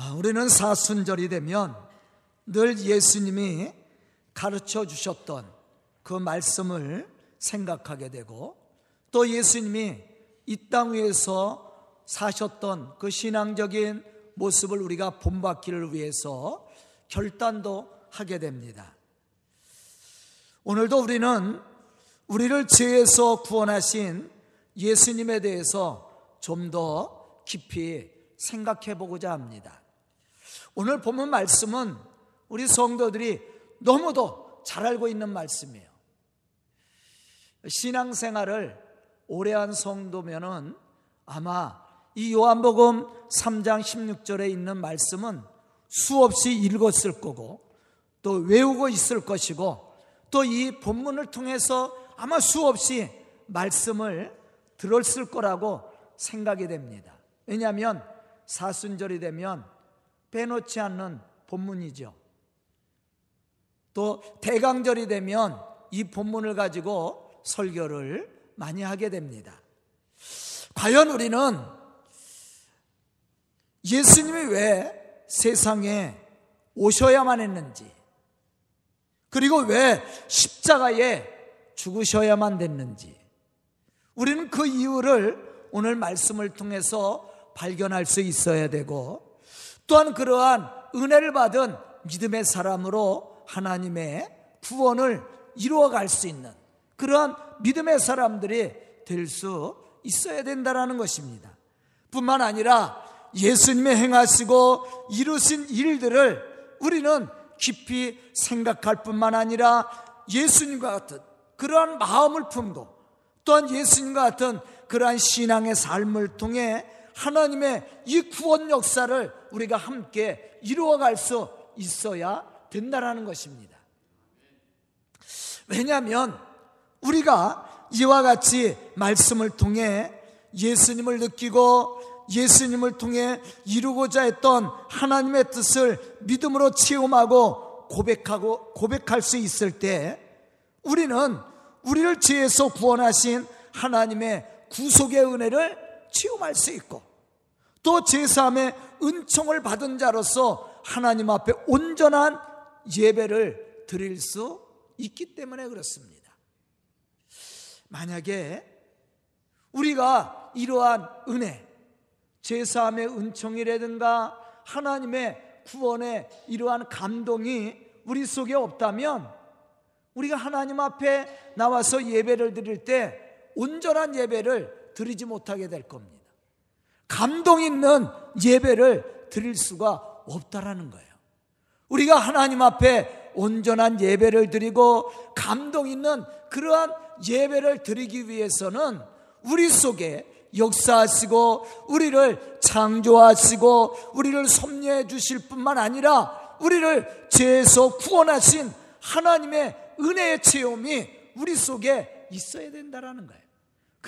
아, 우리는 사순절이 되면 늘 예수님이 가르쳐 주셨던 그 말씀을 생각하게 되고 또 예수님이 이 땅 위에서 사셨던 그 신앙적인 모습을 우리가 본받기를 위해서 결단도 하게 됩니다. 오늘도 우리는 우리를 죄에서 구원하신 예수님에 대해서 좀 더 깊이 생각해 보고자 합니다. 오늘 본문 말씀은 우리 성도들이 너무도 잘 알고 있는 말씀이에요. 신앙생활을 오래 한 성도면은 아마 이 요한복음 3장 16절에 있는 말씀은 수없이 읽었을 거고 또 외우고 있을 것이고 또 이 본문을 통해서 아마 수없이 말씀을 들었을 거라고 생각이 됩니다. 왜냐하면 사순절이 되면 빼놓지 않는 본문이죠. 또 대강절이 되면 이 본문을 가지고 설교를 많이 하게 됩니다. 과연 우리는 예수님이 왜 세상에 오셔야만 했는지, 그리고 왜 십자가에 죽으셔야만 됐는지, 우리는 그 이유를 오늘 말씀을 통해서 발견할 수 있어야 되고, 또한 그러한 은혜를 받은 믿음의 사람으로 하나님의 구원을 이루어갈 수 있는 그러한 믿음의 사람들이 될 수 있어야 된다는 것입니다. 뿐만 아니라 예수님의 행하시고 이루신 일들을 우리는 깊이 생각할 뿐만 아니라 예수님과 같은 그러한 마음을 품고 또한 예수님과 같은 그러한 신앙의 삶을 통해 하나님의 이 구원 역사를 우리가 함께 이루어갈 수 있어야 된다는 것입니다. 왜냐하면 우리가 이와 같이 말씀을 통해 예수님을 느끼고 예수님을 통해 이루고자 했던 하나님의 뜻을 믿음으로 체험하고 고백하고 고백할 수 있을 때 우리는 우리를 죄에서 구원하신 하나님의 구속의 은혜를 체험할 수 있고 또 제사함의 은총을 받은 자로서 하나님 앞에 온전한 예배를 드릴 수 있기 때문에 그렇습니다. 만약에 우리가 이러한 은혜, 제사함의 은총이라든가 하나님의 구원의 이러한 감동이 우리 속에 없다면 우리가 하나님 앞에 나와서 예배를 드릴 때 온전한 예배를 드리지 못하게 될 겁니다. 감동 있는 예배를 드릴 수가 없다라는 거예요. 우리가 하나님 앞에 온전한 예배를 드리고 감동 있는 그러한 예배를 드리기 위해서는 우리 속에 역사하시고 우리를 창조하시고 우리를 섭리해 주실 뿐만 아니라 우리를 죄에서 구원하신 하나님의 은혜의 체험이 우리 속에 있어야 된다라는 거예요.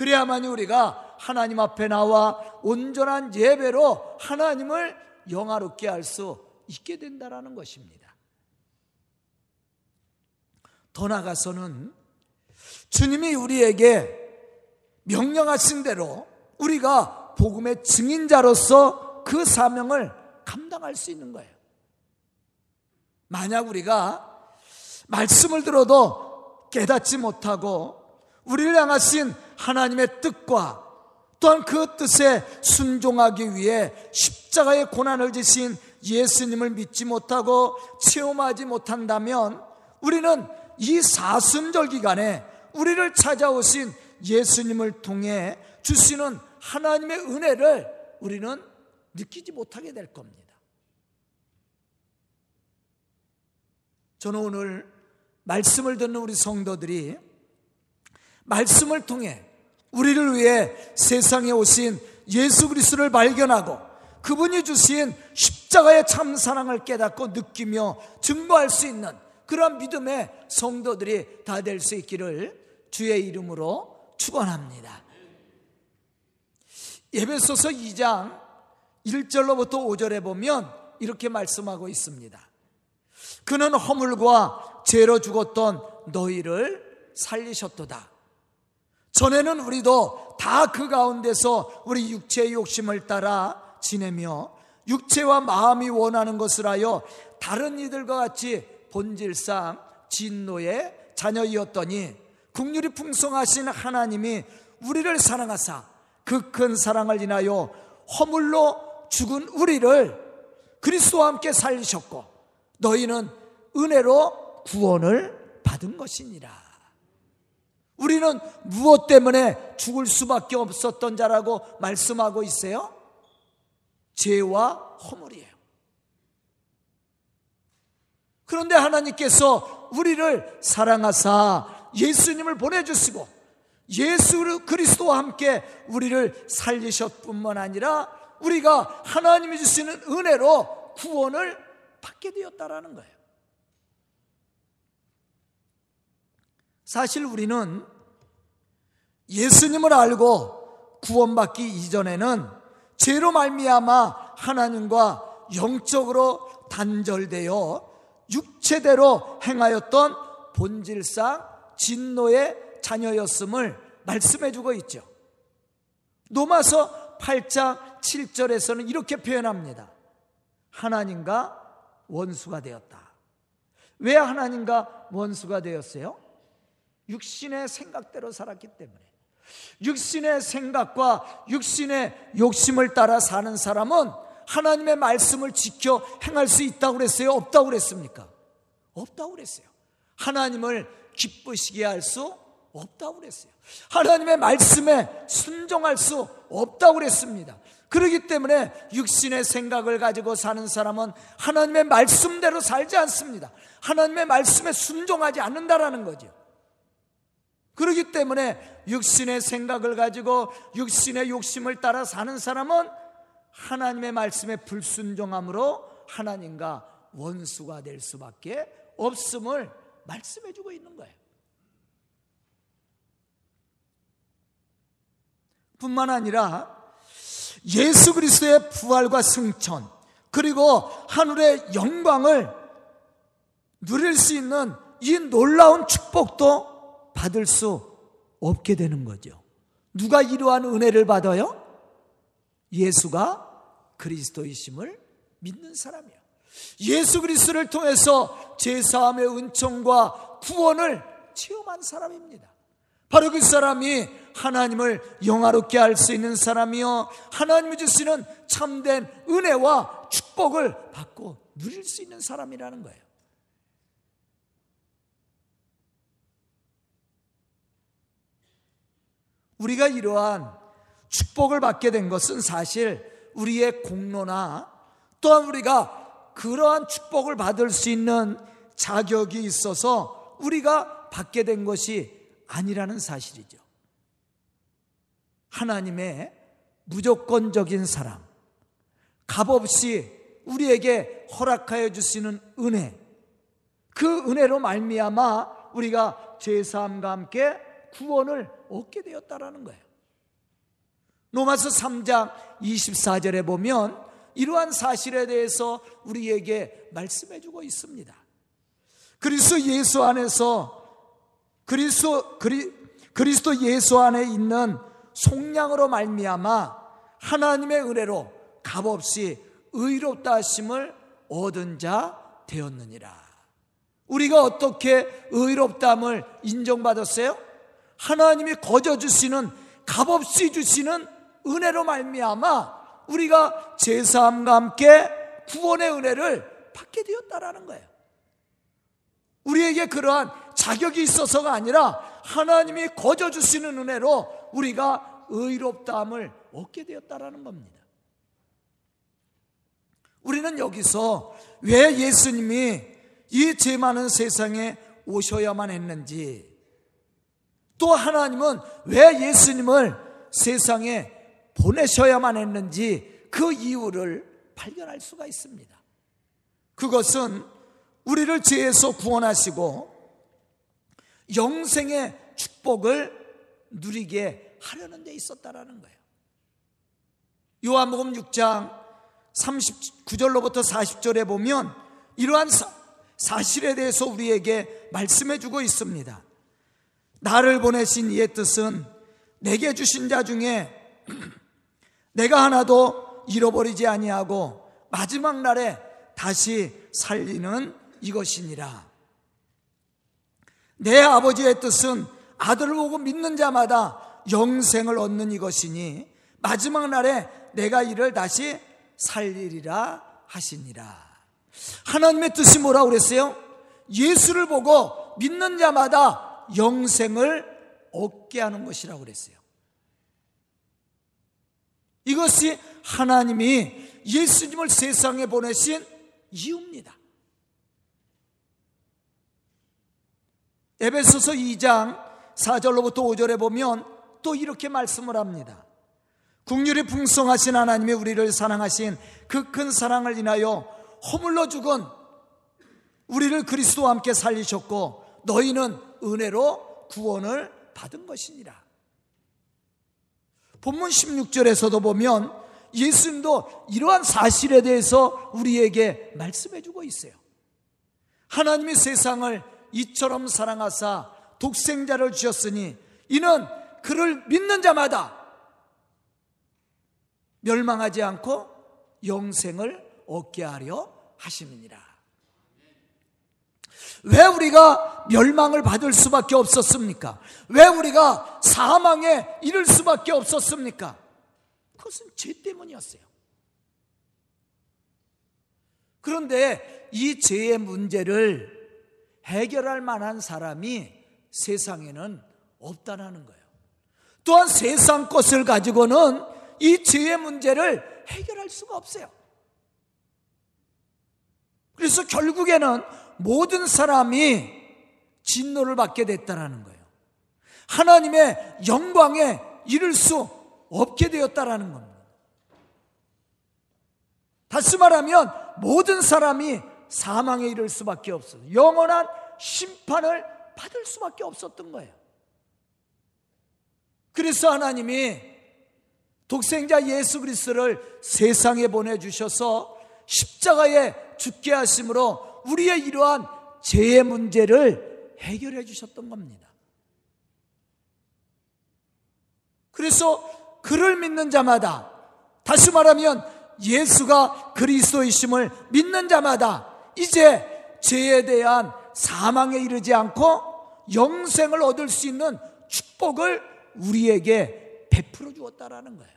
그래야만이 우리가 하나님 앞에 나와 온전한 예배로 하나님을 영화롭게 할 수 있게 된다라는 것입니다. 더 나아가서는 주님이 우리에게 명령하신 대로 우리가 복음의 증인자로서 그 사명을 감당할 수 있는 거예요. 만약 우리가 말씀을 들어도 깨닫지 못하고 우리를 향하신 하나님의 뜻과 또한 그 뜻에 순종하기 위해 십자가의 고난을 지신 예수님을 믿지 못하고 체험하지 못한다면 우리는 이 사순절 기간에 우리를 찾아오신 예수님을 통해 주시는 하나님의 은혜를 우리는 느끼지 못하게 될 겁니다. 저는 오늘 말씀을 듣는 우리 성도들이 말씀을 통해 우리를 위해 세상에 오신 예수 그리스도를 발견하고 그분이 주신 십자가의 참 사랑을 깨닫고 느끼며 증거할 수 있는 그런 믿음의 성도들이 다 될 수 있기를 주의 이름으로 축원합니다. 예배소서 2장 1절로부터 5절에 보면 이렇게 말씀하고 있습니다. 그는 허물과 죄로 죽었던 너희를 살리셨도다. 전에는 우리도 다 그 가운데서 우리 육체의 욕심을 따라 지내며 육체와 마음이 원하는 것을 하여 다른 이들과 같이 본질상 진노의 자녀이었더니 국률이 풍성하신 하나님이 우리를 사랑하사 그 큰 사랑을 인하여 허물로 죽은 우리를 그리스도와 함께 살리셨고 너희는 은혜로 구원을 받은 것이니라. 우리는 무엇 때문에 죽을 수밖에 없었던 자라고 말씀하고 있어요? 죄와 허물이에요. 그런데 하나님께서 우리를 사랑하사 예수님을 보내주시고 예수 그리스도와 함께 우리를 살리셨뿐만 아니라 우리가 하나님이 주시는 은혜로 구원을 받게 되었다라는 거예요. 사실 우리는 예수님을 알고 구원받기 이전에는 죄로 말미암아 하나님과 영적으로 단절되어 육체대로 행하였던 본질상 진노의 자녀였음을 말씀해 주고 있죠. 노마서 8장 7절에서는 이렇게 표현합니다. 하나님과 원수가 되었다. 왜 하나님과 원수가 되었어요? 육신의 생각대로 살았기 때문에. 육신의 생각과 육신의 욕심을 따라 사는 사람은 하나님의 말씀을 지켜 행할 수 있다고 그랬어요? 없다고 그랬습니까? 없다고 그랬어요. 하나님을 기쁘시게 할 수 없다고 그랬어요. 하나님의 말씀에 순종할 수 없다고 그랬습니다. 그러기 때문에 육신의 생각을 가지고 사는 사람은 하나님의 말씀대로 살지 않습니다. 하나님의 말씀에 순종하지 않는다라는 거죠. 그러기 때문에 육신의 생각을 가지고 육신의 욕심을 따라 사는 사람은 하나님의 말씀에 불순종함으로 하나님과 원수가 될 수밖에 없음을 말씀해 주고 있는 거예요. 뿐만 아니라 예수 그리스도의 부활과 승천 그리고 하늘의 영광을 누릴 수 있는 이 놀라운 축복도 받을 수 없게 되는 거죠. 누가 이러한 은혜를 받아요? 예수가 그리스도이심을 믿는 사람이요. 예수 그리스도를 통해서 제사함의 은총과 구원을 체험한 사람입니다. 바로 그 사람이 하나님을 영화롭게 할 수 있는 사람이요. 하나님이 주시는 참된 은혜와 축복을 받고 누릴 수 있는 사람이라는 거예요. 우리가 이러한 축복을 받게 된 것은 사실 우리의 공로나 또한 우리가 그러한 축복을 받을 수 있는 자격이 있어서 우리가 받게 된 것이 아니라는 사실이죠. 하나님의 무조건적인 사랑, 값없이 우리에게 허락하여 주시는 은혜, 그 은혜로 말미암아 우리가 죄사함과 함께 구원을 얻게 되었다라는 거예요. 로마서 3장 24절에 보면 이러한 사실에 대해서 우리에게 말씀해 주고 있습니다. 그리스도 예수 안에서 그리스도 그리, 그리스도 예수 안에 있는 속량으로 말미암아 하나님의 은혜로 값없이 의롭다 하심을 얻은 자 되었느니라. 우리가 어떻게 의롭담을 인정받았어요? 하나님이 거저 주시는 값없이 주시는 은혜로 말미암아 우리가 제사함과 함께 구원의 은혜를 받게 되었다라는 거예요. 우리에게 그러한 자격이 있어서가 아니라 하나님이 거저 주시는 은혜로 우리가 의롭다함을 얻게 되었다라는 겁니다. 우리는 여기서 왜 예수님이 이 죄 많은 세상에 오셔야만 했는지 또 하나님은 왜 예수님을 세상에 보내셔야만 했는지 그 이유를 발견할 수가 있습니다. 그것은 우리를 죄에서 구원하시고 영생의 축복을 누리게 하려는 데 있었다라는 거예요. 요한복음 6장 39절로부터 40절에 보면 이러한 사 실에 대해서 우리에게 말씀해 주고 있습니다. 나를 보내신 이의 뜻은 내게 주신 자 중에 내가 하나도 잃어버리지 아니하고 마지막 날에 다시 살리는 이것이니라. 내 아버지의 뜻은 아들을 보고 믿는 자마다 영생을 얻는 이것이니 마지막 날에 내가 이를 다시 살리리라 하시니라. 하나님의 뜻이 뭐라고 그랬어요? 예수를 보고 믿는 자마다 영생을 얻게 하는 것이라고 그랬어요. 이것이 하나님이 예수님을 세상에 보내신 이유입니다. 에베소서 2장 4절로부터 5절에 보면 또 이렇게 말씀을 합니다. 국률이 풍성하신 하나님이 우리를 사랑하신 그 큰 사랑을 인하여 허물러 죽은 우리를 그리스도와 함께 살리셨고 너희는 은혜로 구원을 받은 것이니라. 본문 16절에서도 보면 예수님도 이러한 사실에 대해서 우리에게 말씀해 주고 있어요. 하나님이 세상을 이처럼 사랑하사 독생자를 주셨으니 이는 그를 믿는 자마다 멸망하지 않고 영생을 얻게 하려 하심이니라. 왜 우리가 멸망을 받을 수밖에 없었습니까? 왜 우리가 사망에 이를 수밖에 없었습니까? 그것은 죄 때문이었어요. 그런데 이 죄의 문제를 해결할 만한 사람이 세상에는 없다는 거예요. 또한 세상 것을 가지고는 이 죄의 문제를 해결할 수가 없어요. 그래서 결국에는 모든 사람이 진노를 받게 됐다라는 거예요. 하나님의 영광에 이를 수 없게 되었다라는 겁니다. 다시 말하면 모든 사람이 사망에 이를 수밖에 없어요. 영원한 심판을 받을 수밖에 없었던 거예요. 그래서 하나님이 독생자 예수 그리스도를 세상에 보내 주셔서 십자가에 죽게 하심으로 우리의 이러한 죄의 문제를 해결해 주셨던 겁니다. 그래서 그를 믿는 자마다 다시 말하면 예수가 그리스도이심을 믿는 자마다 이제 죄에 대한 사망에 이르지 않고 영생을 얻을 수 있는 축복을 우리에게 베풀어 주었다라는 거예요.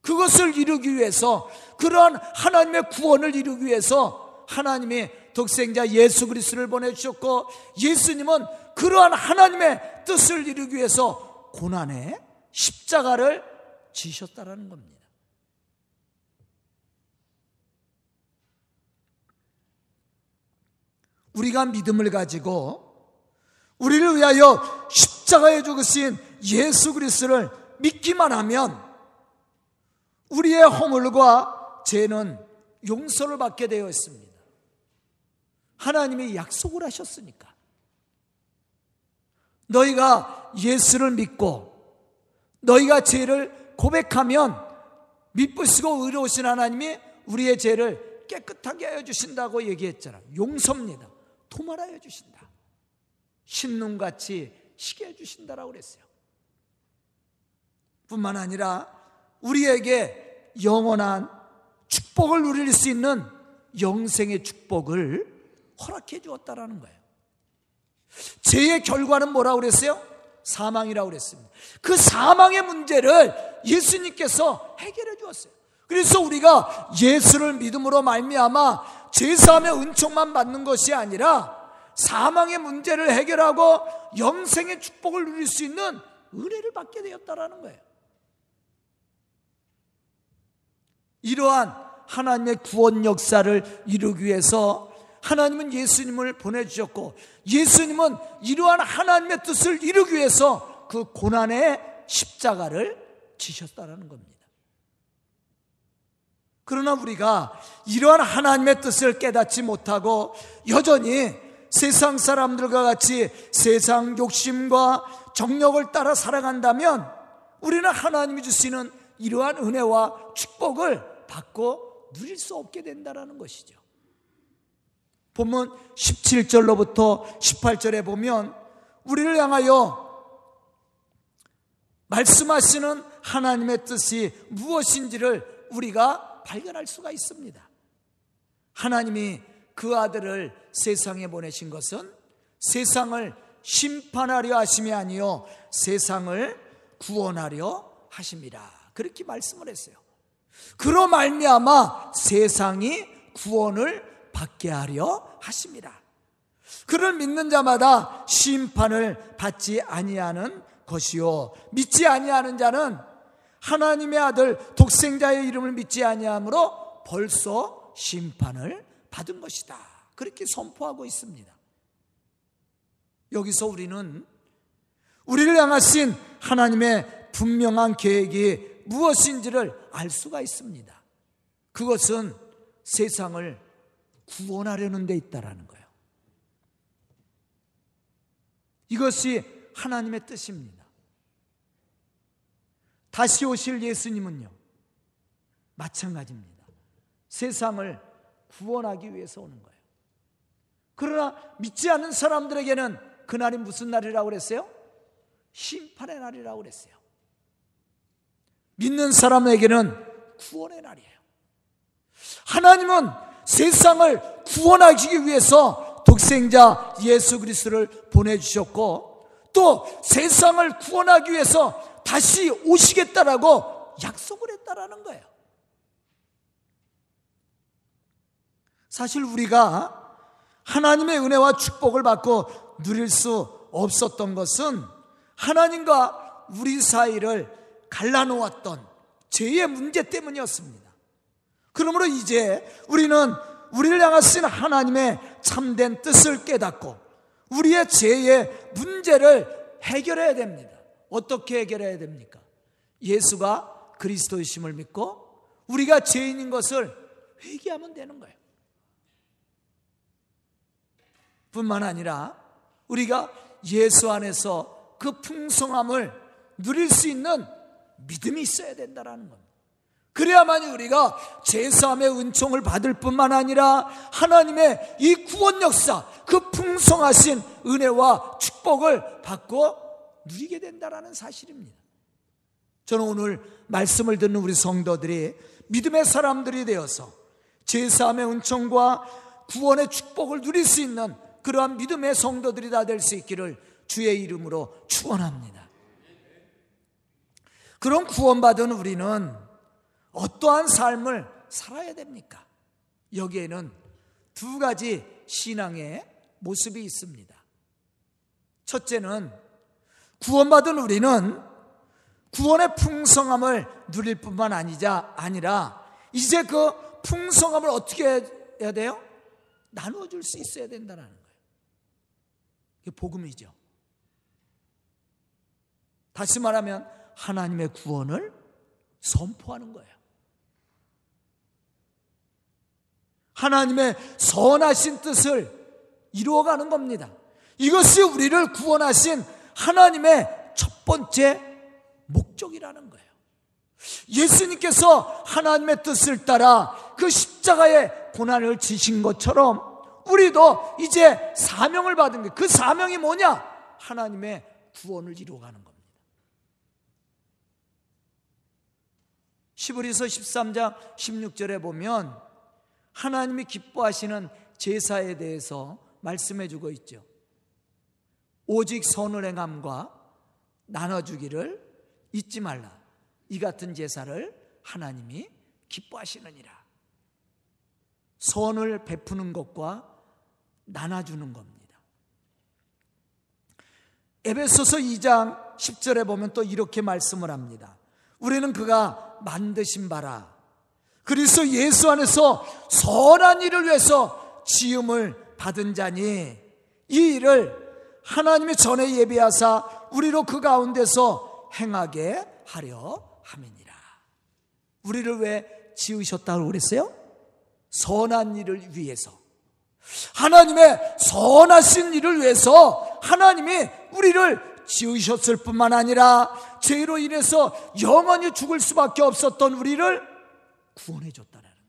그것을 이루기 위해서 그러한 하나님의 구원을 이루기 위해서 하나님이 독생자 예수 그리스도를 보내주셨고 예수님은 그러한 하나님의 뜻을 이루기 위해서 고난의 십자가를 지셨다라는 겁니다. 우리가 믿음을 가지고 우리를 위하여 십자가에 죽으신 예수 그리스도를 믿기만 하면 우리의 허물과 죄는 용서를 받게 되어 있습니다. 하나님이 약속을 하셨으니까. 너희가 예수를 믿고 너희가 죄를 고백하면 믿으시고 의로우신 하나님이 우리의 죄를 깨끗하게 하여 주신다고 얘기했잖아. 용서입니다. 도말하여 주신다. 신눈같이 시게 해 주신다라고 그랬어요. 뿐만 아니라 우리에게 영원한 축복을 누릴 수 있는 영생의 축복을 허락해 주었다라는 거예요. 죄의 결과는 뭐라고 그랬어요? 사망이라고 그랬습니다. 그 사망의 문제를 예수님께서 해결해 주었어요. 그래서 우리가 예수를 믿음으로 말미암아 제사함의 은총만 받는 것이 아니라 사망의 문제를 해결하고 영생의 축복을 누릴 수 있는 은혜를 받게 되었다라는 거예요. 이러한 하나님의 구원 역사를 이루기 위해서 하나님은 예수님을 보내주셨고 예수님은 이러한 하나님의 뜻을 이루기 위해서 그 고난의 십자가를 지셨다는 겁니다. 그러나 우리가 이러한 하나님의 뜻을 깨닫지 못하고 여전히 세상 사람들과 같이 세상 욕심과 정력을 따라 살아간다면 우리는 하나님이 주시는 이러한 은혜와 축복을 받고 누릴 수 없게 된다는 것이죠. 본문 17절로부터 18절에 보면 우리를 향하여 말씀하시는 하나님의 뜻이 무엇인지를 우리가 발견할 수가 있습니다. 하나님이 그 아들을 세상에 보내신 것은 세상을 심판하려 하심이 아니요 세상을 구원하려 하심이라. 그렇게 말씀을 했어요. 그로 말미암아 세상이 구원을 받게 하려 하심이라. 그를 믿는 자마다 심판을 받지 아니하는 것이요 믿지 아니하는 자는 하나님의 아들 독생자의 이름을 믿지 아니하므로 벌써 심판을 받은 것이다. 그렇게 선포하고 있습니다. 여기서 우리는 우리를 향하신 하나님의 분명한 계획이 무엇인지를 알 수가 있습니다. 그것은 세상을 구원하려는 데 있다라는 거예요. 이것이 하나님의 뜻입니다. 다시 오실 예수님은요, 마찬가지입니다. 세상을 구원하기 위해서 오는 거예요. 그러나 믿지 않는 사람들에게는 그날이 무슨 날이라고 그랬어요? 심판의 날이라고 그랬어요. 믿는 사람에게는 구원의 날이에요. 하나님은 세상을 구원하기 위해서 독생자 예수 그리스도를 보내주셨고 또 세상을 구원하기 위해서 다시 오시겠다라고 약속을 했다라는 거예요. 사실 우리가 하나님의 은혜와 축복을 받고 누릴 수 없었던 것은 하나님과 우리 사이를 갈라놓았던 죄의 문제 때문이었습니다. 그러므로 이제 우리는 우리를 향하신 하나님의 참된 뜻을 깨닫고 우리의 죄의 문제를 해결해야 됩니다. 어떻게 해결해야 됩니까? 예수가 그리스도이심을 믿고 우리가 죄인인 것을 회개하면 되는 거예요. 뿐만 아니라 우리가 예수 안에서 그 풍성함을 누릴 수 있는 믿음이 있어야 된다는 겁니다. 그래야만이 우리가 제사함의 은총을 받을 뿐만 아니라 하나님의 이 구원 역사, 그 풍성하신 은혜와 축복을 받고 누리게 된다라는 사실입니다. 저는 오늘 말씀을 듣는 우리 성도들이 믿음의 사람들이 되어서 제사함의 은총과 구원의 축복을 누릴 수 있는 그러한 믿음의 성도들이 다 될 수 있기를 주의 이름으로 축원합니다. 그런 구원받은 우리는 어떠한 삶을 살아야 됩니까? 여기에는 두 가지 신앙의 모습이 있습니다. 첫째는 구원받은 우리는 구원의 풍성함을 누릴 뿐만 아니자 아니라 이제 그 풍성함을 어떻게 해야 돼요? 나누어 줄 수 있어야 된다는 거예요. 이게 복음이죠. 다시 말하면 하나님의 구원을 선포하는 거예요. 하나님의 선하신 뜻을 이루어가는 겁니다. 이것이 우리를 구원하신 하나님의 첫 번째 목적이라는 거예요. 예수님께서 하나님의 뜻을 따라 그 십자가의 고난을 지신 것처럼 우리도 이제 사명을 받은 거예요. 그 사명이 뭐냐? 하나님의 구원을 이루어가는 겁니다. 시브리서 13장 16절에 보면 하나님이 기뻐하시는 제사에 대해서 말씀해 주고 있죠. 오직 선을 행함과 나눠주기를 잊지 말라. 이 같은 제사를 하나님이 기뻐하시느니라. 선을 베푸는 것과 나눠주는 겁니다. 에베소서 2장 10절에 보면 또 이렇게 말씀을 합니다. 우리는 그가 만드신 바라. 그리스도 예수 안에서 선한 일을 위해서 지음을 받은 자니 이 일을 하나님이 전에 예비하사 우리로 그 가운데서 행하게 하려 함이니라. 우리를 왜 지으셨다고 그랬어요? 선한 일을 위해서. 하나님의 선하신 일을 위해서 하나님이 우리를 지으셨을 뿐만 아니라 죄로 인해서 영원히 죽을 수밖에 없었던 우리를 구원해 줬다는 거예요.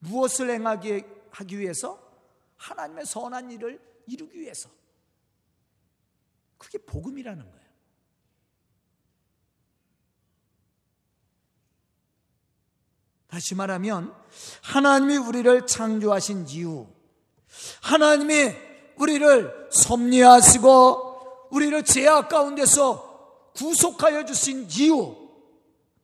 무엇을 행하기 하기 위해서? 하나님의 선한 일을 이루기 위해서. 그게 복음이라는 거예요. 다시 말하면 하나님이 우리를 창조하신 이유, 하나님이 우리를 섭리하시고 우리를 죄악 가운데서 구속하여 주신 이유,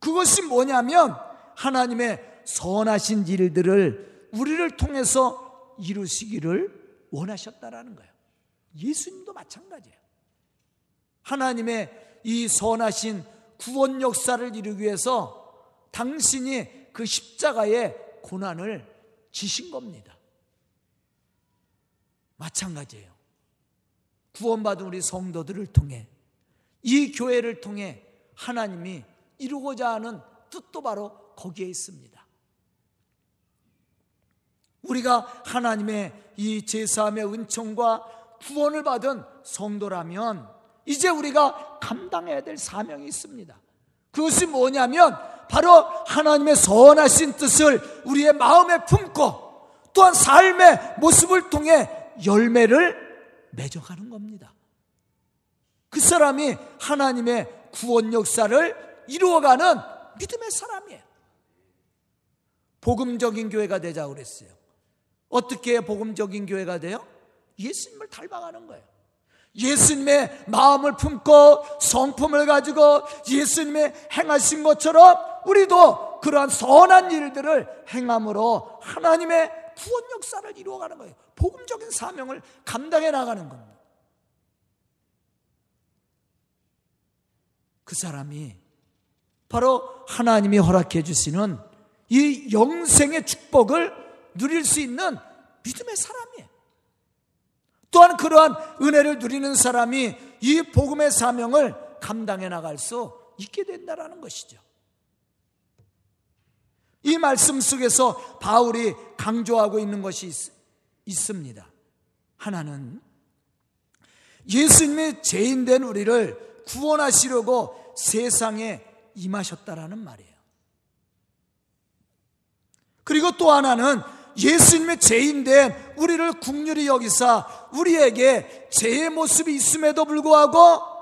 그것이 뭐냐면 하나님의 선하신 일들을 우리를 통해서 이루시기를 원하셨다라는 거예요. 예수님도 마찬가지예요. 하나님의 이 선하신 구원 역사를 이루기 위해서 당신이 그 십자가의 고난을 지신 겁니다. 마찬가지예요. 구원받은 우리 성도들을 통해 이 교회를 통해 하나님이 이루고자 하는 뜻도 바로 거기에 있습니다. 우리가 하나님의 이 제사함의 은총과 구원을 받은 성도라면 이제 우리가 감당해야 될 사명이 있습니다. 그것이 뭐냐면 바로 하나님의 선하신 뜻을 우리의 마음에 품고 또한 삶의 모습을 통해 열매를 맺어가는 겁니다. 그 사람이 하나님의 구원 역사를 이루어가는 믿음의 사람이에요. 복음적인 교회가 되자 그랬어요. 어떻게 복음적인 교회가 돼요? 예수님을 닮아가는 거예요. 예수님의 마음을 품고 성품을 가지고 예수님의 행하신 것처럼 우리도 그러한 선한 일들을 행함으로 하나님의 구원 역사를 이루어가는 거예요. 복음적인 사명을 감당해 나가는 겁니다. 그 사람이 바로 하나님이 허락해 주시는 이 영생의 축복을 누릴 수 있는 믿음의 사람이에요. 또한 그러한 은혜를 누리는 사람이 이 복음의 사명을 감당해 나갈 수 있게 된다라는 것이죠. 이 말씀 속에서 바울이 강조하고 있는 것이 있, 있습니다. 하나는 예수님의 죄인된 우리를 구원하시려고 세상에 임하셨다라는 말이에요. 그리고 또 하나는 예수님의 죄인된 우리를 국률이 여기사 우리에게 죄의 모습이 있음에도 불구하고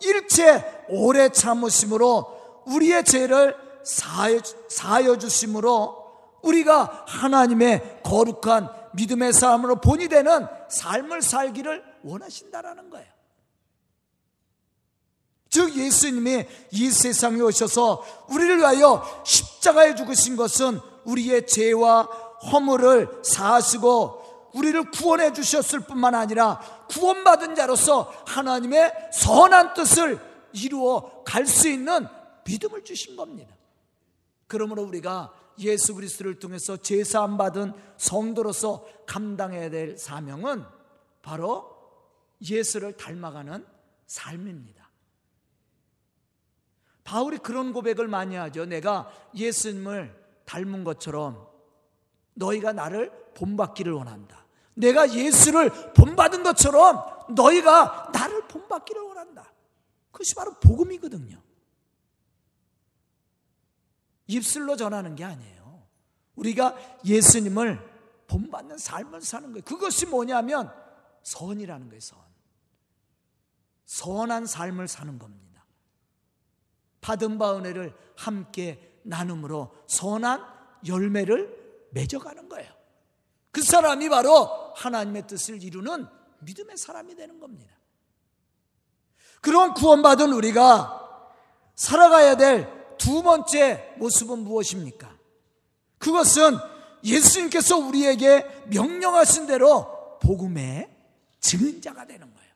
일체 오래 참으심으로 우리의 죄를 사하여 주심으로 우리가 하나님의 거룩한 믿음의 삶으로 본이 되는 삶을 살기를 원하신다라는 거예요. 즉 예수님이 이 세상에 오셔서 우리를 위하여 십자가에 죽으신 것은 우리의 죄와 허물을 사하시고 우리를 구원해 주셨을 뿐만 아니라 구원받은 자로서 하나님의 선한 뜻을 이루어 갈 수 있는 믿음을 주신 겁니다. 그러므로 우리가 예수 그리스도를 통해서 제사함 받은 성도로서 감당해야 될 사명은 바로 예수를 닮아가는 삶입니다. 바울이 그런 고백을 많이 하죠. 내가 예수님을 닮은 것처럼 너희가 나를 본받기를 원한다. 내가 예수를 본받은 것처럼 너희가 나를 본받기를 원한다. 그것이 바로 복음이거든요. 입술로 전하는 게 아니에요. 우리가 예수님을 본받는 삶을 사는 거예요. 그것이 뭐냐면 선이라는 거예요, 선. 선한 삶을 사는 겁니다. 받은 바 은혜를 함께 나눔으로 선한 열매를 맺어가는 거예요. 그 사람이 바로 하나님의 뜻을 이루는 믿음의 사람이 되는 겁니다. 그런 구원받은 우리가 살아가야 될 두 번째 모습은 무엇입니까? 그것은 예수님께서 우리에게 명령하신 대로 복음의 증인자가 되는 거예요.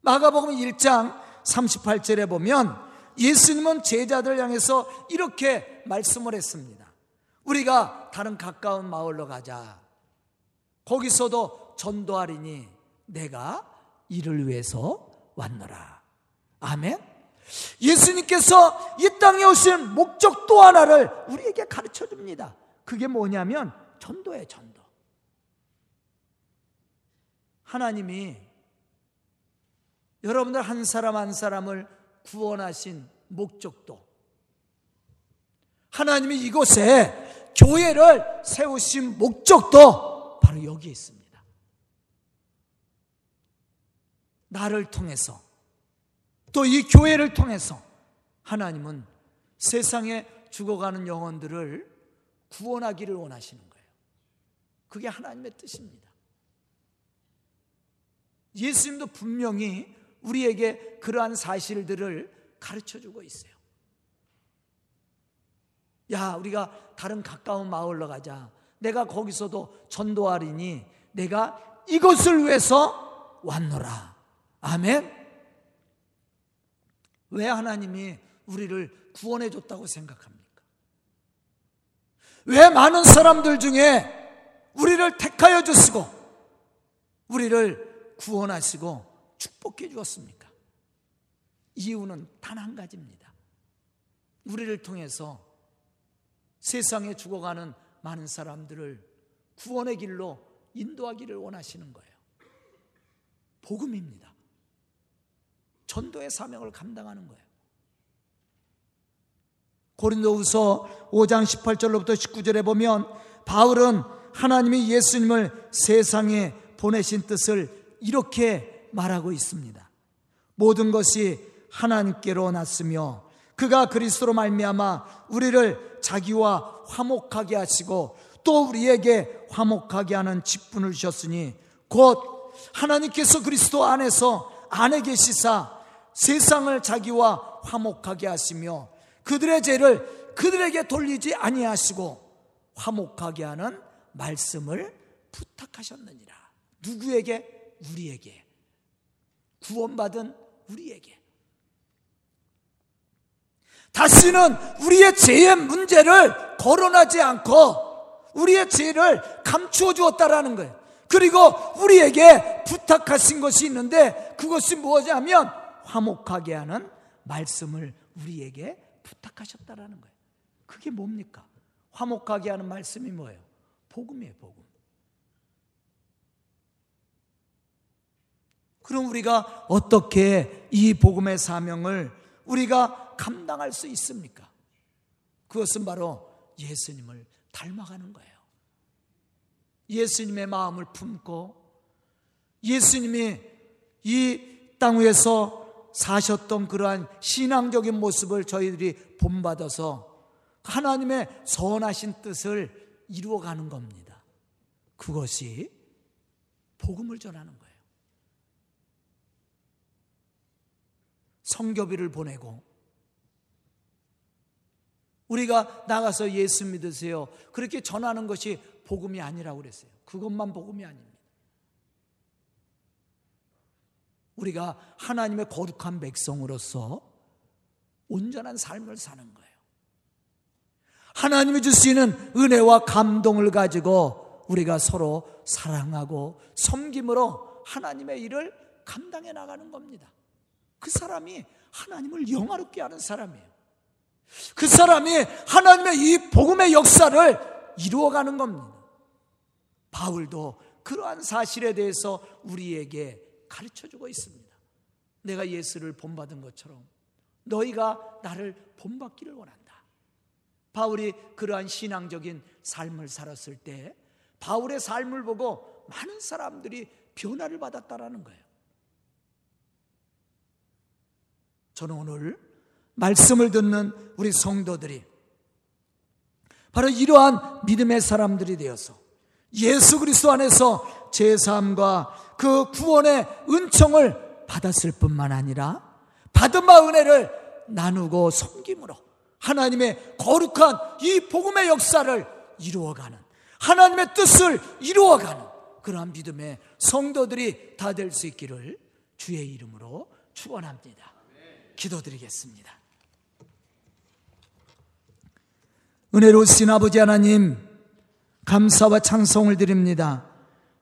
마가복음 1장 38절에 보면 예수님은 제자들 향해서 이렇게 말씀을 했습니다. 우리가 다른 가까운 마을로 가자. 거기서도 전도하리니 내가 이를 위해서 왔노라. 아멘. 예수님께서 이 땅에 오신 목적 또 하나를 우리에게 가르쳐 줍니다. 그게 뭐냐면 전도예요, 전도. 하나님이 여러분들 한 사람 한 사람을 구원하신 목적도 하나님이 이곳에 교회를 세우신 목적도 바로 여기에 있습니다. 나를 통해서 또 이 교회를 통해서 하나님은 세상의 죽어가는 영혼들을 구원하기를 원하시는 거예요. 그게 하나님의 뜻입니다. 예수님도 분명히 우리에게 그러한 사실들을 가르쳐 주고 있어요. 야, 우리가 다른 가까운 마을로 가자. 내가 거기서도 전도하리니 내가 이것을 위해서 왔노라. 아멘. 왜 하나님이 우리를 구원해 줬다고 생각합니까? 왜 많은 사람들 중에 우리를 택하여 주시고 우리를 구원하시고 축복해 주었습니까? 이유는 단 한 가지입니다. 우리를 통해서 세상에 죽어가는 많은 사람들을 구원의 길로 인도하기를 원하시는 거예요. 복음입니다. 전도의 사명을 감당하는 거예요. 고린도후서 5장 18절로부터 19절에 보면 바울은 하나님이 예수님을 세상에 보내신 뜻을 이렇게 말하고 있습니다. 모든 것이 하나님께로 났으며 그가 그리스도로 말미암아 우리를 자기와 화목하게 하시고 또 우리에게 화목하게 하는 직분을 주셨으니 곧 하나님께서 그리스도 안에서 안에 계시사 세상을 자기와 화목하게 하시며 그들의 죄를 그들에게 돌리지 아니하시고 화목하게 하는 말씀을 부탁하셨느니라. 누구에게? 우리에게. 구원받은 우리에게. 다시는 우리의 죄의 문제를 거론하지 않고 우리의 죄를 감추어 주었다라는 거예요. 그리고 우리에게 부탁하신 것이 있는데 그것이 무엇이냐면 화목하게 하는 말씀을 우리에게 부탁하셨다라는 거예요. 그게 뭡니까? 화목하게 하는 말씀이 뭐예요? 복음이에요, 복음. 그럼 우리가 어떻게 이 복음의 사명을 우리가 감당할 수 있습니까? 그것은 바로 예수님을 닮아가는 거예요. 예수님의 마음을 품고 예수님이 이 땅 위에서 사셨던 그러한 신앙적인 모습을 저희들이 본받아서 하나님의 선하신 뜻을 이루어가는 겁니다. 그것이 복음을 전하는 거예요. 성교비를 보내고 우리가 나가서 예수 믿으세요. 그렇게 전하는 것이 복음이 아니라고 그랬어요. 그것만 복음이 아닙니다. 우리가 하나님의 거룩한 백성으로서 온전한 삶을 사는 거예요. 하나님이 주시는 은혜와 감동을 가지고 우리가 서로 사랑하고 섬김으로 하나님의 일을 감당해 나가는 겁니다. 그 사람이 하나님을 영화롭게 하는 사람이에요. 그 사람이 하나님의 이 복음의 역사를 이루어가는 겁니다. 바울도 그러한 사실에 대해서 우리에게 가르쳐 주고 있습니다. 내가 예수를 본받은 것처럼 너희가 나를 본받기를 원한다. 바울이 그러한 신앙적인 삶을 살았을 때 바울의 삶을 보고 많은 사람들이 변화를 받았다라는 거예요. 저는 오늘 말씀을 듣는 우리 성도들이 바로 이러한 믿음의 사람들이 되어서 예수 그리스도 안에서 제3과 그 구원의 은총을 받았을 뿐만 아니라 받은 바 은혜를 나누고 섬김으로 하나님의 거룩한 이 복음의 역사를 이루어가는 하나님의 뜻을 이루어가는 그러한 믿음의 성도들이 다 될 수 있기를 주의 이름으로 축원합니다. 기도드리겠습니다. 은혜로우신 아버지 하나님, 감사와 찬송을 드립니다.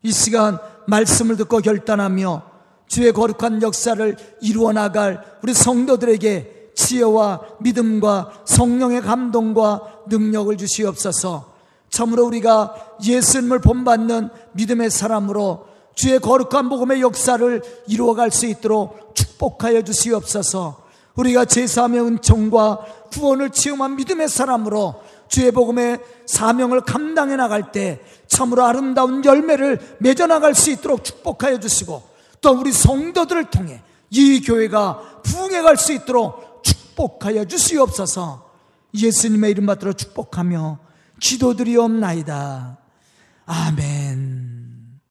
이 시간 말씀을 듣고 결단하며 주의 거룩한 역사를 이루어 나갈 우리 성도들에게 지혜와 믿음과 성령의 감동과 능력을 주시옵소서. 참으로 우리가 예수님을 본받는 믿음의 사람으로 주의 거룩한 복음의 역사를 이루어갈 수 있도록 축복하여 주시옵소서. 우리가 제사함의 은총과 구원을 체험한 믿음의 사람으로 주의 복음의 사명을 감당해 나갈 때 참으로 아름다운 열매를 맺어 나갈 수 있도록 축복하여 주시고 또 우리 성도들을 통해 이 교회가 부흥해 갈 수 있도록 축복하여 주시옵소서 예수님의 이름 받들어 축복하며 기도드리옵나이다. 아멘.